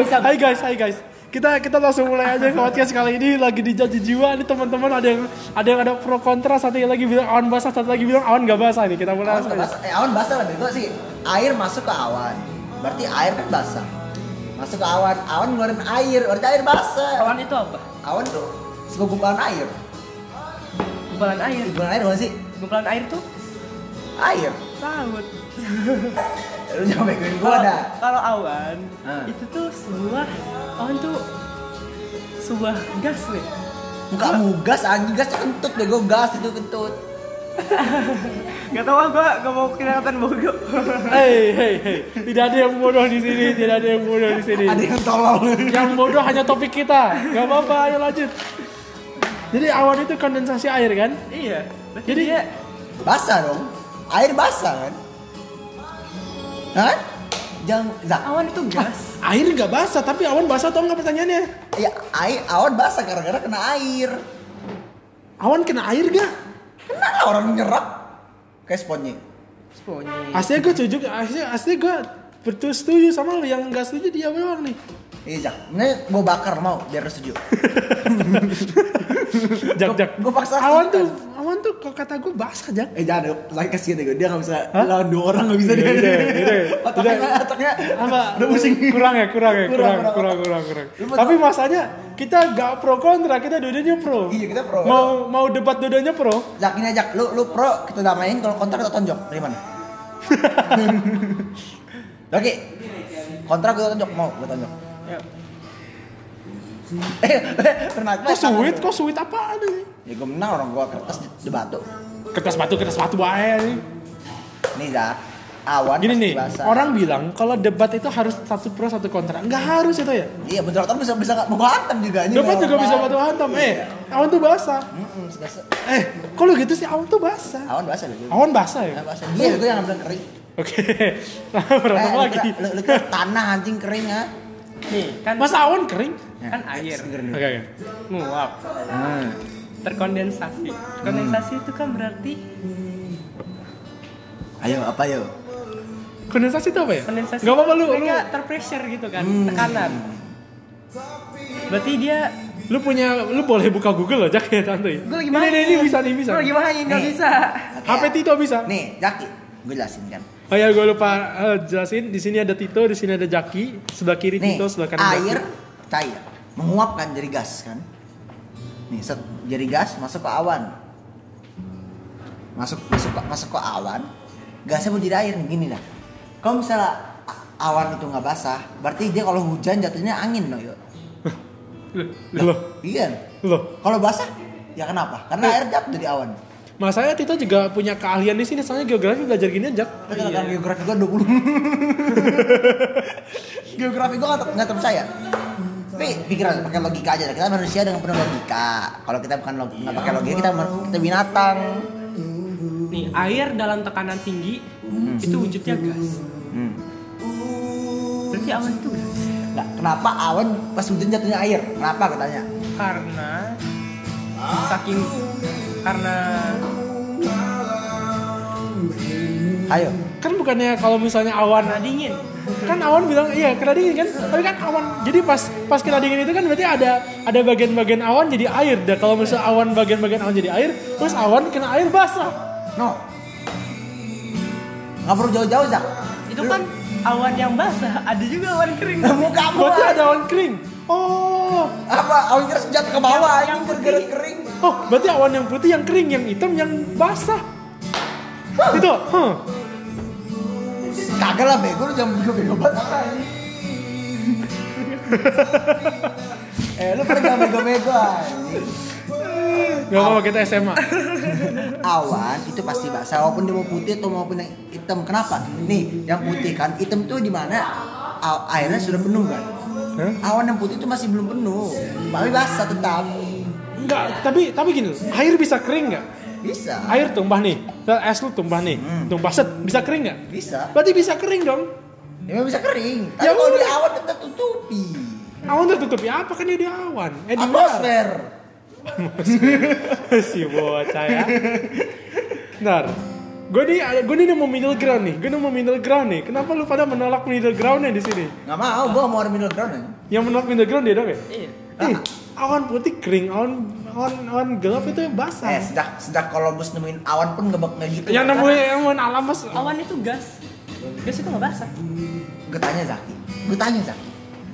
Hai guys, hai guys. Kita kita langsung mulai aja ke podcast kali ini lagi di Janji Jiwa. Ini teman-teman ada yang ada yang ada pro kontra, satu yang lagi bilang awan basah, satu lagi bilang awan gak basah. Ini kita mulai Awan langsung. basah. Eh, awan basah lah bego sih. Air masuk ke awan. Berarti air kan basah. Masuk ke awan, awan ngeluarin air, berarti air basah. Awan itu apa? Awan tuh sebuah gumpalan air. Gumpalan air. Gumpalan air bukan sih? Gumpalan air tuh Air. laut. Lu jangan begoin gua Kalau- dah. Kalau awan Ah. itu tuh sebuah awan tuh sebuah gas nih. Mukamu gas anjing gas kentut bego gas itu kentut. Gak tau ah gua gak mau kelihatan bodoh. Hei, hei, hei. Tidak ada yang bodoh di sini, tidak ada yang bodoh di sini. Ada yang tolol. Yang bodoh hanya topik kita. Gak apa-apa, ayo lanjut. Jadi awan itu kondensasi air kan? iya. Jadi- dia Basah dong. Air basah kan? Hah? Jangan, Zak. awan itu gas. Air nggak basah, tapi awan basah atau nggak pertanyaannya? Ya, air, awan basah gara-gara kena air. Awan kena air gak? Kena lah orang nyerap. Kayak sponge. Sponge. Aslinya gue setuju, aslinya, aslinya gue betul setuju sama lu yang nggak setuju dia doang nih. Iya, Jak. Ini gue bakar mau biar lu setuju. Jak, jak. Gua paksa Awan kan. tuh, awan tuh kalau kata gue basah jak. Eh jangan, lagi kasihan deh gue. Dia gak bisa Hah? lawan dua orang gak bisa Iya, dia. iya, iya. Otaknya, Udah. otaknya Apa? udah pusing. Kurang ya, kurang ya, kurang, Kurang, kurang, kurang. Tapi masanya kita gak pro kontra, kita dua-duanya pro. Iya, kita pro. Mau mau debat dua-duanya pro. Jak ini aja, lu lu pro kita damain kalau kontra kita tonjok dari mana? Oke, kontra gue tonjok mau gue tonjok. Ya. Eh, pernah Kok sweet, kok sweet apaan ini? Ya gue menang orang gue kertas di, batu. Kertas batu, kertas batu bae nih. Nih Jak, awan Gini nih, basah. orang bilang kalau debat itu harus satu pro satu kontra. Enggak harus itu ya. Iya betul bisa bisa nggak mau hantam juga. Ini Debat juga bisa nggak- batu hantam. Iya. Eh, awan tuh basah. Eh, kalau gitu sih awan tuh basah. Awan basah. Awan basah ya? Awan basah. Iya, gue yang bilang kering. Oke. Nah, berantem Eh, lu lagi. Lu, lu tanah anjing kering ah? Nih, kan Masa awan kering? kan air Seger Oke, oke. nguap Hmm. terkondensasi. Kondensasi itu kan berarti Ayo apa yo? Kondensasi itu apa ya? kondensasi. Gak apa-apa lu, lu, mereka terpressure gitu kan, Hmm. tekanan. Berarti dia lu punya, lu boleh buka Google loh, Jack ya tante. gue lagi Ini, main. ini, ini bisa nih, bisa. Gue lagi main, nggak Nih. bisa. Oke. HP Tito bisa. Nih, Jaki, gue jelasin kan. Oh ya, gue lupa eh, jelasin. Di sini ada Tito, di sini ada Jaki, sebelah kiri Nih, Tito, sebelah kanan air Jaki. cair menguap kan jadi gas kan. Nih, set jadi gas masuk ke awan. Masuk masuk ke, masuk ke awan, gasnya mau jadi air nih gini dah. Kalau misalnya awan itu nggak basah, berarti dia kalau hujan jatuhnya angin loh yuk. Loh, Iya. loh. Kalau basah, ya kenapa? Karena air jatuh dari awan. Masanya Tito juga punya keahlian di sini, soalnya geografi belajar gini aja. Kan kan geografi gua 20 Geografi gua nggak ter- nggak terpercaya Tapi pikiran pakai logika aja Kita manusia dengan penuh logika Kalau kita bukan log- nggak pakai logika kita, kita binatang Nih, air dalam tekanan tinggi itu wujudnya gas. hmm. Berarti awan itu gas. Nggak, Kenapa awan pas hujan jatuhnya air? Kenapa katanya? Karena saking karena Ayo. Kan bukannya kalau misalnya awan karena dingin. kan awan bilang iya kena dingin kan? Tapi kan awan jadi pas pas kena dingin itu kan berarti ada ada bagian-bagian awan jadi air. Dan kalau misalnya awan bagian-bagian awan jadi air terus awan kena air basah. No. Nggak perlu jauh-jauh Zak. Itu kan awan yang basah, ada juga awan kering. Muka kamu berarti ada awan kering oh. Apa? Awan keras jatuh ke bawah Yang- Yang, putih. kering. Oh berarti awan yang putih yang kering yang hitam yang basah. Itu huh. Kagak lah bego lu jangan bego-bego banget. Eh lu pada jangan bego-bego Gak apa-apa kita SMA awan itu pasti basah walaupun dia mau putih atau maupun yang hitam. Kenapa? Nih yang putih kan hitam tuh di mana? A- airnya sudah penuh kan Hah? awan yang putih itu masih belum penuh. Tapi basah tetap. Enggak, tapi tapi gini air bisa kering nggak? Bisa. Air tumpah nih es lu tumpah nih Hmm. tumpah set bisa kering nggak? Bisa. Berarti bisa kering dong. Ya bisa kering. Tapi Ya kalau di awan tetap tutupi awan tertutupi apa? Kan dia di awan. Eh di luar. Atmosfer. Si bocah ya. Bentar Gue nih, gue nih nemu middle ground nih. Gue nemu middle ground nih. Kenapa lu pada menolak middle groundnya di sini? Nggak mau, gua mau ada middle ground aja. Yang menolak middle ground dia dong ya? Iya. Ih, awan putih kering, awan awan awan gelap itu basah. Eh, sejak sejak Columbus nemuin awan pun bak- nggak gitu. yang nemuin yang nemuin alam mas. Awan itu gas. Gas itu nggak basah. Gue tanya Zaki, gue tanya Zaki.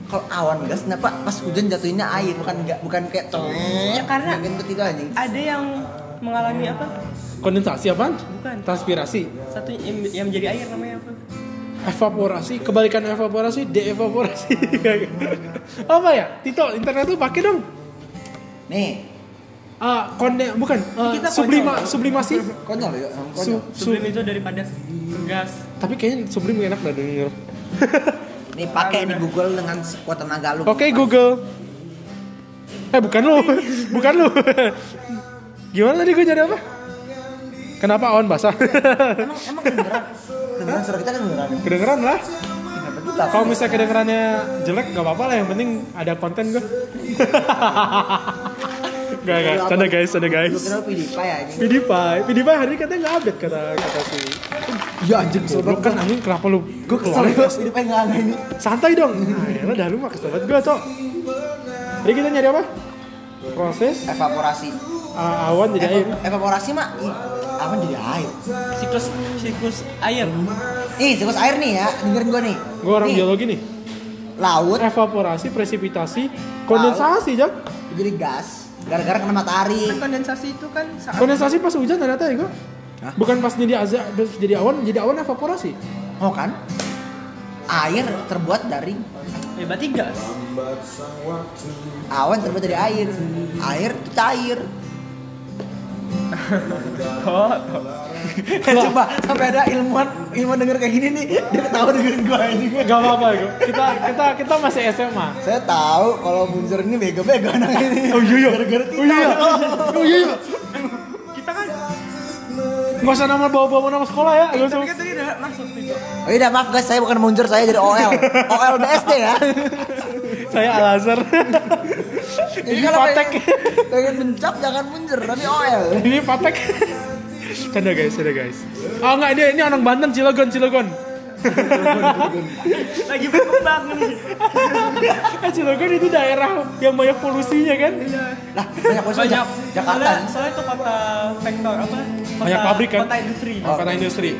Kalau awan gas kenapa pas hujan jatuhinnya air bukan nggak bukan kayak Ya, karena- gitu itu anjing. Ada yang mengalami apa? Kondensasi apaan? Bukan. Transpirasi, Satu yang, yang menjadi air namanya apa? evaporasi, kebalikan evaporasi, deevaporasi. Apa ya? Tito, internet tuh pakai dong. Nih, Ah, konde bukan Kita sublima konyol. sublimasi. konyol ya, konyol. su- Sublim itu daripada gas. tapi kayaknya sublim enak dah denger. Nih pakai nih Google dengan sekuat tenaga lu. Oke Google. Eh bukan lu, bukan lu. Gimana tadi gue nyari apa? Kenapa awan basah? Emang emang kedengeran. Kedengeran suara kita kedengeran. Kedengeran lah. Kenapa kita? Kalau misalnya kedengerannya jelek nggak apa-apa lah. Yang penting ada konten gue. Gak gak, canda guys, canda guys. kira PewDiePie anjing. PewDiePie, PewDiePie hari ini katanya nggak update kata kata si. Ya anjing Goblok kan anjing kenapa lu? Gue kesel ya, PewDiePie nggak nggak ini. Santai dong. Nah, ya dah lu mah kesel banget gue cok. Jadi kita nyari apa? Proses Evaporasi. uh, awan jadi air. Eva- evaporasi mah apa jadi air? Siklus siklus air. Nih, siklus air nih ya, dengerin gua nih. Gue orang Nih, biologi nih. Laut Evaporasi, presipitasi, kondensasi jak. jadi gas gara-gara kena matahari. Kan kondensasi itu kan saat Kondensasi pas hujan ternyata ya gue. Hah? Bukan pas jadi azab, jadi awan, jadi awan evaporasi. Oh kan? Air terbuat dari ya berarti gas. awan terbuat dari air. Air itu cair. Oh, Coba sampai ada ilmuwan ilmuwan denger kayak gini nih, dia ketawa dengerin gua ini. Gak apa-apa gue. Kita kita kita masih SMA. Saya tahu kalau Munzer ini bego-bego anak ini. Oh iya iya. Gara-gara Oh iya iya. Oh iya iya. kita kan Gak usah nama bawa-bawa nama sekolah ya. Gak usah. tapi kan tadi udah masuk gitu. Oh iya maaf guys, saya bukan Munzer, saya jadi OL. OL BSD ya. Saya Al Azhar. Ini patek. pengen, pengen mencap jangan Munzer, tapi OL. Ini patek. Canda guys, canda guys. Oh enggak, ini ini orang Banten Cilegon, Cilegon. Lagi berkembang nih. Eh, Cilegon itu daerah yang banyak polusinya kan? Lah, banyak bos Banyak Jakarta. Soalnya, soalnya itu kota vektor apa? Kota, Banyak pabrik kan? Kota industri. Oh, kata industri.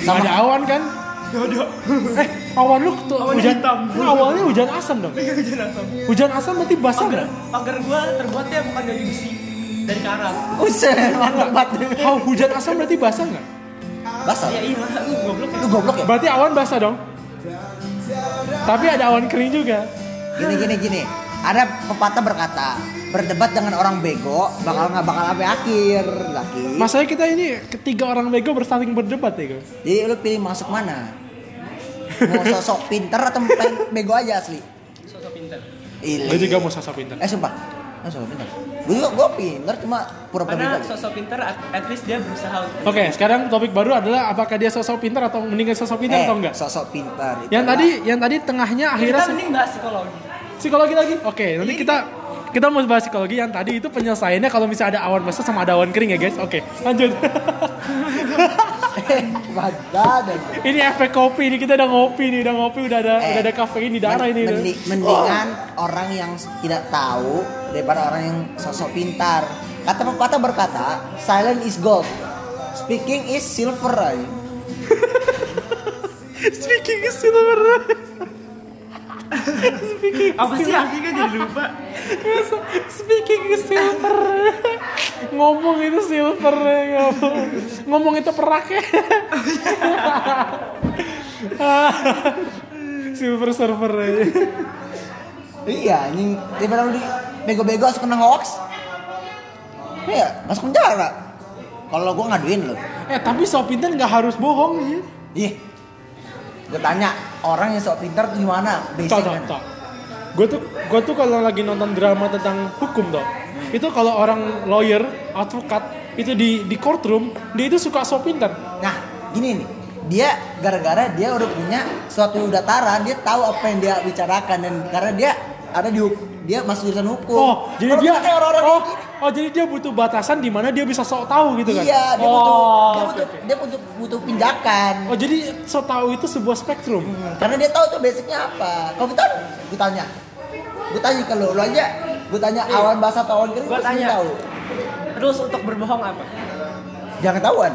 Sama- Ada awan kan? Eh, awan lu tuh Awan hujan. hitam. Nah, awalnya hujan asam dong. Hujan asam. Hujan asam berarti basah Pagar, nggak? pagar gua terbuatnya bukan dari besi, dari karat. Uset, mantap banget. How hujan asam berarti basah nggak? Basah. Ya iya, lu goblok ya. Lu goblok ya? Berarti awan basah dong. Tapi ada awan kering juga. Gini gini gini. Ada pepatah berkata, berdebat dengan orang bego bakal nggak bakal sampai akhir, laki. Masalahnya kita ini ketiga orang bego bersaling berdebat ya, guys. Jadi lu pilih masuk mana? Mau sosok pinter atau pengen bego aja asli? Sosok pintar. Ili. Gue juga mau sosok pintar. Eh sumpah, lu sosok pinter. Gue juga gue pinter cuma pura-pura Karena bego. sosok pintar at, at least dia berusaha untuk Oke, sekarang topik baru adalah apakah dia sosok pintar atau mendingan sosok pintar Eh, atau enggak? sosok pintar. Yang tadi, yang tadi tengahnya akhirnya kita mending bahas psikologi. psikologi lagi. Oke, nanti kita kita mau bahas psikologi yang tadi itu penyelesaiannya kalau misalnya ada awan basah sama ada awan kering ya guys. Oke, lanjut. Badan. ini efek kopi ini kita udah ngopi nih, udah ngopi udah ada Eh, udah ada kafein di darah ini. Mendi- mendingan orang yang tidak tahu daripada orang yang sosok pintar. Kata pepatah berkata, silent is gold. Speaking is silver. Speaking is silver. Speaking Apa sih artinya jadi lupa? Speaking is silver. ngomong itu silver ya, ngomong. ngomong itu perak ya. silver server aja. Iya, anjing daripada lu di bego-bego masuk kena hoax. Iya, masuk penjara. Kalau gua ngaduin lu. Eh tapi sok pintar nggak harus bohong ya. Ih. Gue tanya, orang yang sok pintar tuh gimana? Tok, Basic tok, kan? Gue tuh, gue tuh kalau lagi nonton drama tentang hukum toh, itu kalau orang lawyer, advokat, itu di di courtroom, dia itu suka sok pintar. Nah, gini nih. Dia gara-gara dia udah punya suatu dataran, dia tahu apa yang dia bicarakan dan karena dia ada di dia masuk jurusan hukum. Oh, jadi dia kayak orang-orang oh, oh jadi dia butuh batasan di mana dia bisa sok tahu gitu kan? Iya, dia oh, butuh dia butuh oke. dia butuh butuh pinjakan. Oh jadi sok tahu itu sebuah spektrum. Karena dia tahu tuh basicnya apa. Kalau kita, gue tanya, gue tanya ke lo, lo aja, gue tanya awan basah atau awan kering, Gua pasti tanya. tahu. Terus untuk berbohong apa? Jangan ketahuan.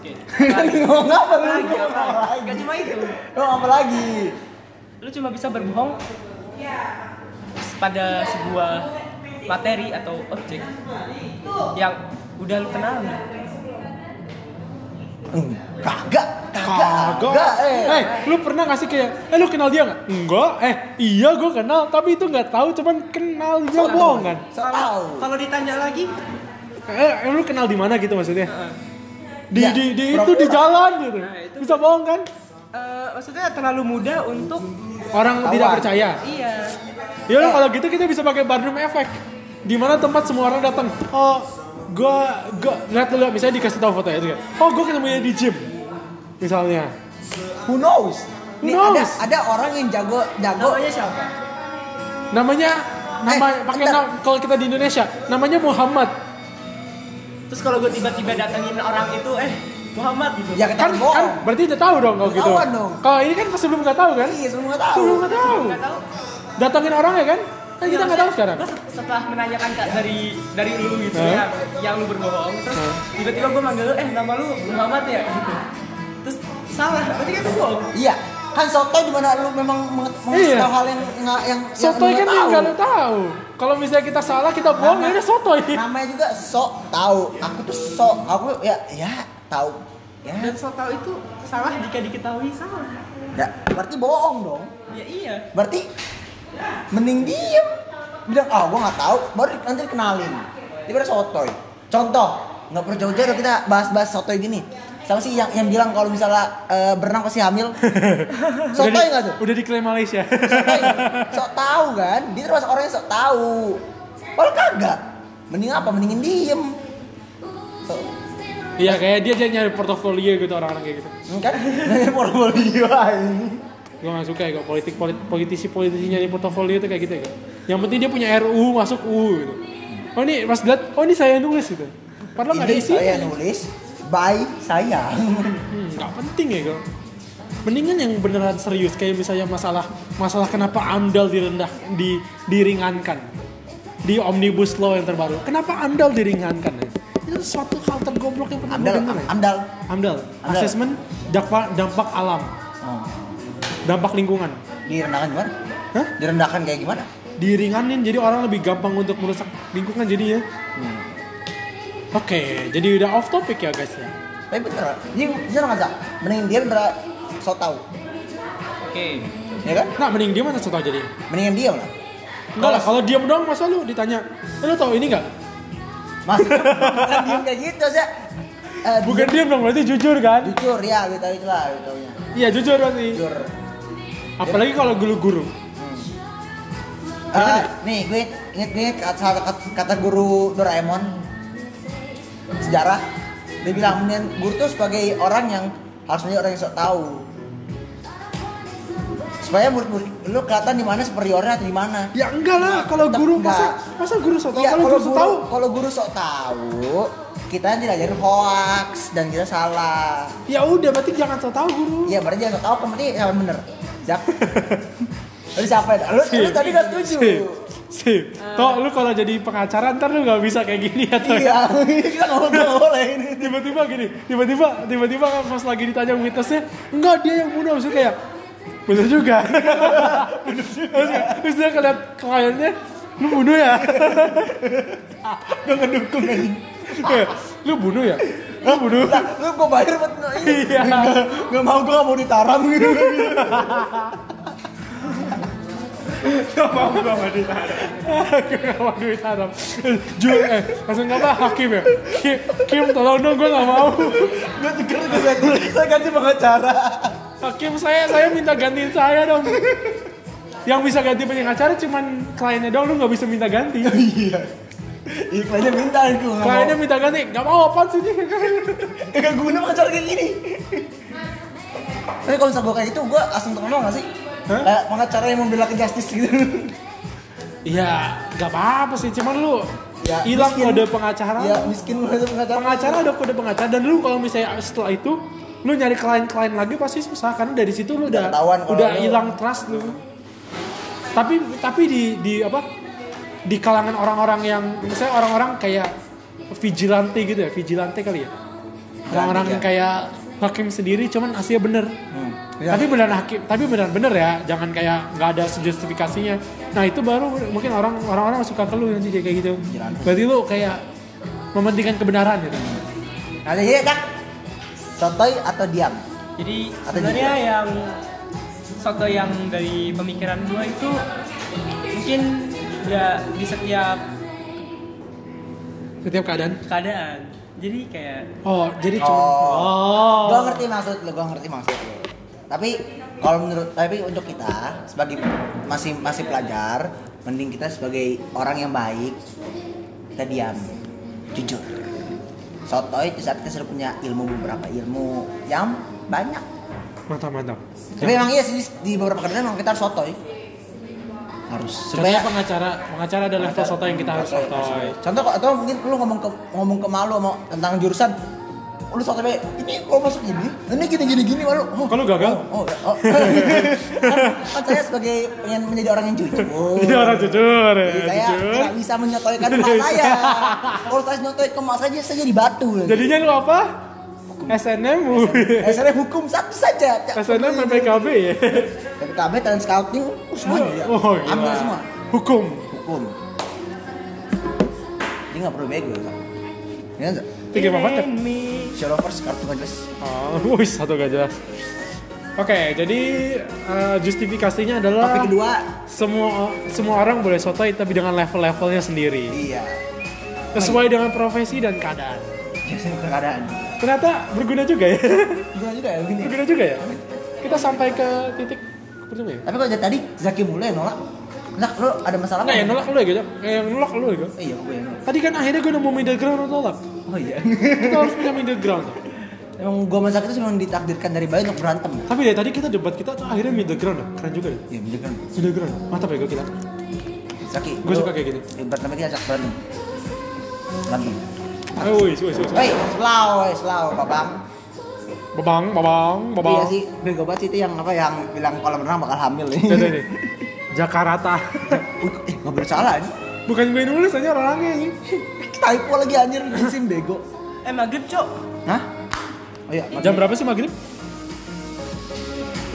Oke. Ngomong apa lu? Lagi apa? Gak cuma itu. Ngomong apa lagi? Lu cuma bisa berbohong pada sebuah materi atau objek yang udah lu kenal. Hmm, Kagak, kagak, Kagak. eh. Eh, lu pernah gak sih kayak, eh lu kenal dia nggak? Enggak. Eh, iya gue kenal, tapi itu nggak tahu, cuman kenal dia So bohong kan? Kalau ditanya lagi, Eh, lu kenal di mana gitu maksudnya? Di Ya, di di itu di jalan gitu. Nah, itu- Bisa bohong kan? eh, maksudnya terlalu mudah untuk Orang Ketahuan. tidak percaya. iya. Ya udah kalau gitu kita bisa pakai Barnum Effect. Di mana tempat semua orang datang. Oh, gua gua lihat dulu misalnya dikasih tahu foto ya itu Oh, gua ketemunya di gym. Misalnya. Who knows? Who Nih knows? ada ada orang yang jago jago Namanya siapa? Namanya nama Eh, pakai nama kalau kita di Indonesia namanya Muhammad. Terus kalau gue tiba-tiba datengin orang itu, eh Muhammad gitu. ya Kan bohong. kan berarti udah tahu dong kalau gitu. Dong. Kalau ini kan sebelum nggak tahu kan? Iya, sebelum nggak tahu. Sebelum nggak tahu. Nggak tahu. Datangin orang ya kan? Kan kita nggak tahu sekarang. Gue setelah menanyakan kak dari dari lu gitu ya, yang lu berbohong, terus tiba-tiba gue manggil lu, eh nama lu Muhammad ya gitu. Terus salah, berarti kan itu bohong. Iya, kan soto di mana lu memang menge- mengasih Iya. tahu hal yang nggak yang Sotoy yang kan yang nggak lu tahu. Kalau misalnya kita salah kita bohong ya udah sotoy. Namanya juga sok tahu. Aku tuh sok, aku ya ya tahu. Ya, Dan so tau itu salah jika diketahui salah. ya, berarti bohong dong. Ya iya. Berarti mending diem. Bilang, ah gua nggak tahu, baru nanti dikenalin. Daripada sotoy. Contoh, nggak perlu jauh-jauh kita bahas-bahas sotoy gini. Sama sih yang yang bilang kalau misalnya eh, berenang pasti hamil. Sotoy nggak tuh? Udah diklaim Malaysia. Sotoy, sok tahu kan? Dia termasuk orang yang sok tahu. Kalau kagak, mending apa? Mendingin diem. So, Iya kayak dia dia nyari portofolio gitu orang-orang kayak gitu. kan? Nanya portfolio ini. Gue gak suka ya kok politik polit, politisi politisi nyari portofolio itu kayak gitu ya. Yang penting dia punya RU masuk U gitu. Oh ini pas lihat, oh ini saya nulis gitu. Padahal nggak ada isinya. saya nulis by saya. Hmm, nggak penting ya kok. Mendingan yang beneran serius kayak misalnya masalah masalah kenapa AMDAL direndah di diringankan di omnibus law yang terbaru. Kenapa AMDAL diringankan ya? Itu suatu hal tergoblok yang pernah Amdal, denger ya. amdal. AMDAL, Amdal. asesmen dampak dampak alam, Oh. Dampak lingkungan. Direndahkan gimana? Hah? Direndahkan kayak gimana? Diringanin jadi orang lebih gampang untuk merusak lingkungan jadinya. Hmm. Oke, jadi udah off topic ya guys ya. Tapi bener, ini bener nggak Zak? Mending dia bener so tau, Oke. ya kan? Nah, mending dia mana tahu jadi. Mendingan diam lah. Enggak lah, kalau diam doang masa lu ditanya, eh, lu tahu ini nggak? Mas, bukan diam kayak gitu sih. Eh, Bukan diam dong, berarti jujur kan? jujur ya, kita itu lah, gitu Iya jujur berarti. Jujur. Apalagi kalau guru-guru. Eh, nih gue inget nih kata, kata, guru Doraemon sejarah dia bilang guru tuh sebagai orang yang harus menjadi orang yang sok tahu supaya murid-murid lu kelihatan di mana superiornya atau di mana Ya enggak lah, kalau Tetep guru enggak. masa masa guru sok tahu Iya, kalau kalau guru sok guru tahu. kalau guru sok tahu kita tidak ajarin hoax dan kita salah Ya udah berarti jangan sok tahu guru. Iya berarti jangan tahu kan berarti yang bener Zak Lu siapa ya? Lu, lu tadi gak setuju Sip. Sip. Toh lu kalau jadi pengacara ntar lu nggak bisa kayak gini ya toh. Iya, kita nggak boleh ini. Tiba-tiba gini, tiba-tiba mitosnya pas lagi ditanya mitosnya, enggak dia yang bunuh maksudnya kayak bener juga. terus, terus dia ngeliat kliennya, lu bunuh ya? Gak ngedukung aja. Kayak, lu bunuh ya? Lu bunuh? Lah, lu gue bayar buat. Iya. Gak mau gue gak mau ditaram gitu. Gak mau sama ditaruh. Gue gak mau duit haram. Jual, eh, langsung kata hakim ya. Kim, Kim tolong dong gue gak mau. gue juga ganti, saya ganti pengacara. Hakim saya, saya minta gantiin saya dong. Yang bisa ganti pengacara cuman kliennya dong, lu gak bisa minta ganti. Iya. Iklannya minta mau. Kliennya minta ganti, gak mau apaan sih ini? Gak guna pengacara kayak gini. Tapi kalau misalnya gue kayak gitu, gue langsung terkenal gak sih? Hah? Kayak pengacara yang membela ke justice gitu. Iya, gak apa-apa sih, cuman lu Ya, hilang kode pengacara ya miskin itu pengacara pengacara ada kode pengacara dan lu kalau misalnya setelah itu lu nyari klien-klien lagi pasti susah karena dari situ lu udah udah hilang trust lu tapi tapi di di apa di kalangan orang-orang yang misalnya orang-orang kayak vigilante gitu ya vigilante kali ya orang-orang ya. yang kayak hakim sendiri cuman aslinya bener Hmm. Ya. tapi beneran hakim tapi beneran bener ya jangan kayak nggak ada justifikasinya nah itu baru mungkin orang orang-orang suka ke lu nanti dia kayak gitu Vigilante. berarti lu kayak mementingkan kebenaran gitu ada ya cak sotoy atau diam Jadi Atau sebenarnya yang soto yang dari pemikiran gua itu mungkin ya di setiap setiap keadaan keadaan. Jadi kayak oh jadi cuma Oh. oh Gua ngerti maksud lu, gua ngerti maksud lu. Tapi kalau menurut tapi untuk kita sebagai masih masih pelajar, mending kita sebagai orang yang baik kita diam, jujur. Sotoy di saat kita sudah punya ilmu beberapa ilmu yang banyak. mantap mantap Tapi memang iya sih di beberapa keadaan memang kita harus sotoy. Harus supaya pengacara pengacara ada level soto yang kita harus sotoy. Contoh atau mungkin lu ngomong ke ngomong ke malu sama tentang jurusan lu sotoy baik, ini kok masuk gini ini gini gini gini malu. Oh, Kalau gagal? oh, oh, oh. kan, kan saya sebagai pengen menjadi orang yang jujur. Jadi orang jujur ya, Jadi saya jujur. tidak bisa menyotoykan emak saya. Kalau saya nyotoi ke emak saja saya jadi batu. Jadinya lu apa? SNM bu. saya hukum satu saja SNM PPKB ya. PPKB talent scouting uh, semuanya ya. Oh, gila. ambil semua Hukum. hukum dia nggak perlu bego kan ya nggak Tiga apa mantap. show lovers kartu nggak jelas Oh, wih, satu gak jelas. Oke, jadi eh, justifikasinya adalah Topik kedua semua semua orang boleh sotoy tapi dengan level-levelnya sendiri. iya Sesuai dengan profesi dan keadaan. biasanya keadaan Ternyata berguna juga ya. gimana juga ya begini berguna juga ya. Kita sampai ke titik pertama ya. tapi kalau dari tadi Zaki mulai nolak Nah, lu ada masalah Enggak ya nolak lu ya gitu. Yang nolak lu ya gitu. Eh, iya gue yang nolak Tadi kan akhirnya gue nemu middle ground lu nolak. oh iya Kita harus punya middle ground. emang gue masak itu memang ditakdirkan dari bayi untuk berantem Tapi dari tadi kita debat kita tuh akhirnya middle ground ya. Keren juga ya. iya bener kan Middle ground. Mantap ya gue kita. Zaki Gue suka kayak gini. eh, berantem kita ajak berantem berantem wis, wis, wis. Hei, slow, slow, babang. Babang, babang, Iya babang. sih, bego banget itu yang apa yang bilang kalau berenang bakal hamil nih. Coba nih. Jakarta. Eh, nggak bersalah nih. Bukan gue nulis aja orangnya ini. Typo lagi anjir sim bego. eh maghrib cok Hah? Oh iya, Jam berapa sih maghrib?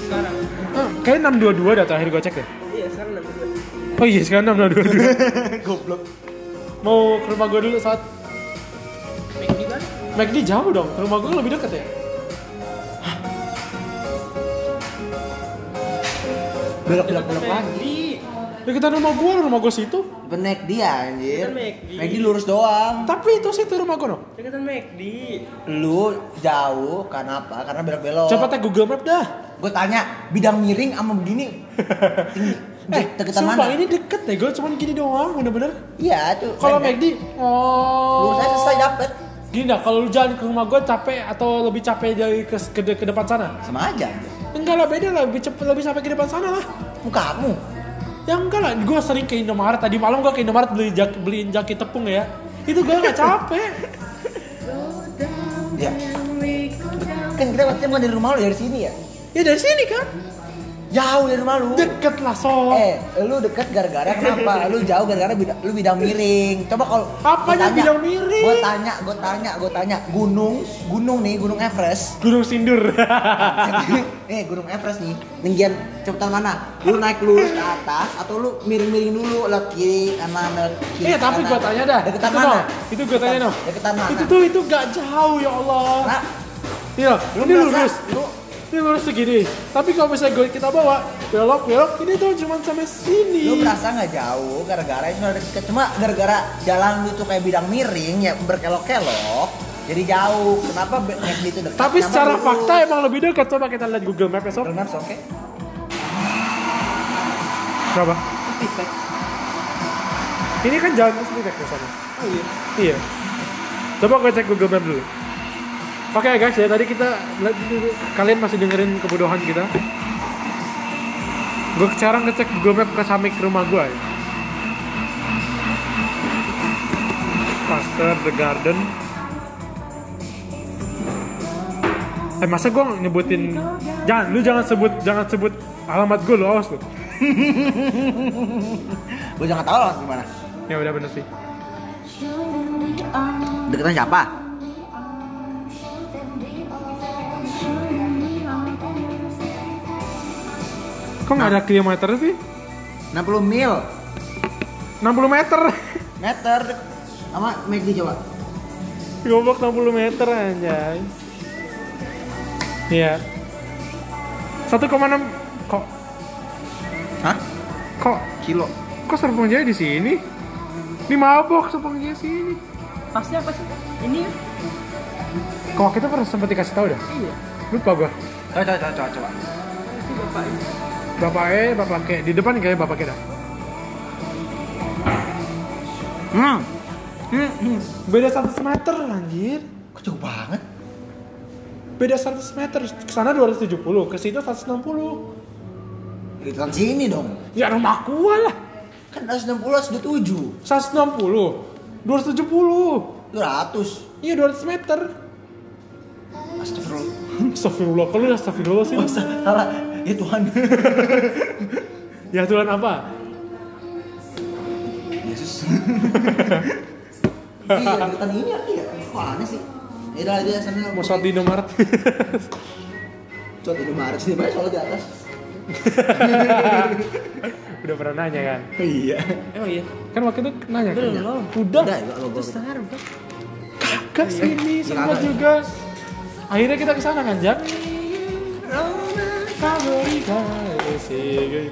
sekarang. Ah, kayak 6.22 dah terakhir gue cek ya. Iya sekarang enam dua. Oh iya sekarang 6.22. Goblok. Mau ke rumah gue dulu saat di? McD jauh dong. Rumah gue lebih dekat ya. Belok-belok belok lagi. Di. Deketan rumah gue, rumah gue situ. Benek dia anjir. Kan McD. McD lurus doang. Tapi itu situ rumah gue dong. Deketan McD. Lu jauh karena apa? Karena belok-belok. Coba tag Google Map dah. Gue tanya, bidang miring sama begini. Eh, deketan sumpah mana? ini deket deh, gue cuman gini doang, bener-bener. Iya, tuh. Kalau McD, oh. Lurus aja selesai dapet. Gini dah, kalau lu jalan ke rumah gue capek atau lebih capek dari ke, ke, ke depan sana? Sama aja. Enggak lah, beda lah, lebih cepet, lebih sampai ke depan sana lah. Mukamu. Ya enggak lah, gue sering ke Indomaret. Tadi malam gue ke Indomaret beli jak, beliin jaki tepung ya. Itu gue nggak capek. Ya. Kan kita waktu bukan dari rumah lu dari sini ya. Ya dari sini kan, Jauh dari rumah lu. deket lah so. Eh, lu deket gara-gara kenapa? Lu jauh gara-gara bidang, lu bidang miring. Coba kalau Apanya bidang miring? Gue tanya, gue tanya, gue tanya. Gunung, gunung nih, gunung Everest. Gunung Sindur. eh, gunung Everest nih. Tinggian cepetan mana? Lu naik lurus ke atas atau lu miring-miring dulu lewat kiri kanan lewat kiri. Eh tapi gue tanya dah. Deketan itu mana? Itu gue tanya dong. Deketan mana? Itu tuh itu gak jauh ya Allah. Nah, Iya, lu ini lurus. Lu Ini lurus segini. Tapi kalau misalnya gue kita bawa belok belok, ini tuh cuma sampai sini. lu merasa nggak jauh gara-gara itu ada deket cuma gara-gara jalan lu tuh kayak bidang miring ya berkelok-kelok jadi jauh kenapa McD itu dekat Tapi Kenapa secara lurus? fakta emang lebih dekat. Coba kita lihat Google Map besok. Google Maps oke Berapa? Feedback. Ini kan jalan sendiri ke sana. oh iya Iya. Coba gue cek Google Map dulu. Oke guys ya tadi kita kalian masih dengerin kebodohan kita. Gue sekarang ngecek Google Map ke samping ke rumah gue. Center The Garden Eh masa gue nyebutin Jangan, lu jangan sebut Jangan sebut alamat gue lu awas lu Gue jangan tahu lah gimana. Ya udah bener sih Deketan siapa? Kok nggak ada kilometer sih? 60 mil 60 meter meter sama McD coba. Goblok 60 meter anjay Iya 1,6 Kok Hah? Kok Kilo. Kok Serpong Jaya di sini? Ini mabok Serpong Jaya sini Pasnya apa sih? Ini? Kok kita pernah sempat dikasih tahu dah? Iya. Lupa gua Coba coba coba coba. bapak ini. Bapak E, bapak kayak di depan kayak bapak kita. Hmm. Hmm. hmm. Beda 100 meter anjir. Jauh banget? Beda 100 meter. Ke sana 270, ke situ 160. Deketan sini dong. Ya rumah gua lah. Kan 160 sudah 7. 160. 270. 200. Iya 200 meter. Astagfirullah. Astagfirullah, kalau astagfirullah sih. Oh, salah. Ya Tuhan. Ya Tuhan apa? Yesus. iya, ini apa ya? Kok aneh sih? Ya udah aja sana Mau sholat di Indomaret. Shot Indomaret sih, banyak soal di atas. Udah pernah nanya kan? Iya. Emang iya? Kan waktu itu nanya kan? Belum. Udah. Udah, ya. Starbucks. Kagak sini, semua Kagak. juga. Akhirnya kita ke sana kan, Jak? Fabrika ese-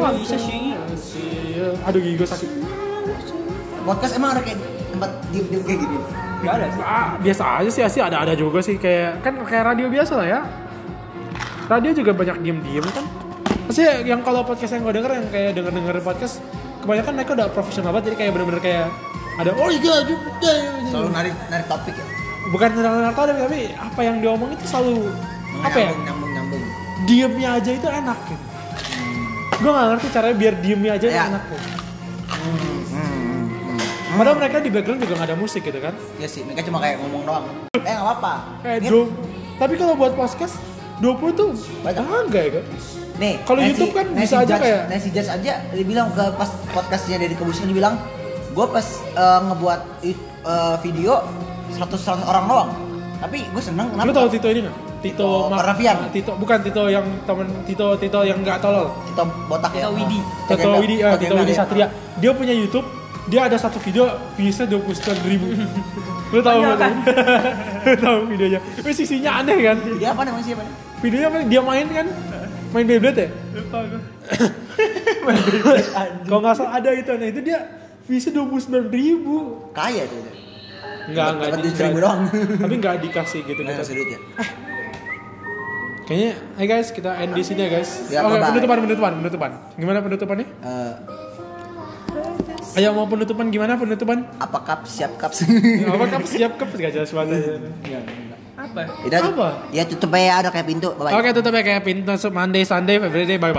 Wah, bisa sih. Aduh gigi gue sakit. Podcast emang ada kayak tempat diem-diem kayak gini. Gak ada sih. Ah, biasa aja sih, sih ada-ada juga sih kayak kan kayak radio biasa lah ya. Radio juga banyak diem-diem kan. Pasti yang kalau podcast yang gue denger yang kayak denger-denger podcast kebanyakan mereka udah profesional banget jadi kayak bener-bener kayak ada oh iya juga Selalu narik narik topik ya. bukan tentang tahu tapi apa yang diomong itu selalu apa ya Nyambung, nyambung, diemnya aja itu enak gitu. Gue gak ngerti caranya biar diemnya aja itu Ya. enak gitu. Hmm, hmm, hmm, hmm. Padahal mereka di background juga gak ada musik gitu kan. Ya sih, mereka cuma kayak ngomong doang. Eh nggak apa-apa. Kayak Nih, do- Tapi kalau buat podcast 20 tuh Banyak. enggak ya kan? Nih, Kalau YouTube kan Nancy bisa aja kayak- Nancy Judge aja dia bilang ke pas podcastnya dari kebusuhan dia bilang, gue pas eh, ngebuat eh, video 100 100 orang doang. Tapi gue seneng kenapa? Lu tahu Tito ini gak? Tito Tito. Tito bukan Tito yang temen Tito Tito yang nggak tolol. Tito botak ya. Tito Widi. Tito Widi, eh, Tito Widi ya. Satria. Dia punya YouTube. Dia ada satu video viewsnya 29 ribu. Lu tahu Iya nggak? kan? Lu tahu videonya? Wih sisinya aneh kan? Dia apa namanya siapa? Videonya apa? Dia main kan? Main Beyblade ya? Lupa gue. Kalau nggak salah ada itu, nah itu dia viewsnya 29 ribu. Kaya tuh. dia. Enggak, enggak. Dapat di- 7 ribu doang. Tapi enggak dikasih gitu Nggak gitu. ngasih duit ya. Kayaknya, hey guys, kita end di sini ya guys. Ya, Oke, bye-bye. penutupan, penutupan, penutupan. Gimana penutupannya? Eh, Ayo mau penutupan gimana penutupan? apa kap siap kap? Apa kap siap kap gak jelas banget. Apa? Udah, Apa? Ya tutup aja ada kayak pintu. Oke tutup ya kayak pintu Monday, Sunday, Friday, bye bye.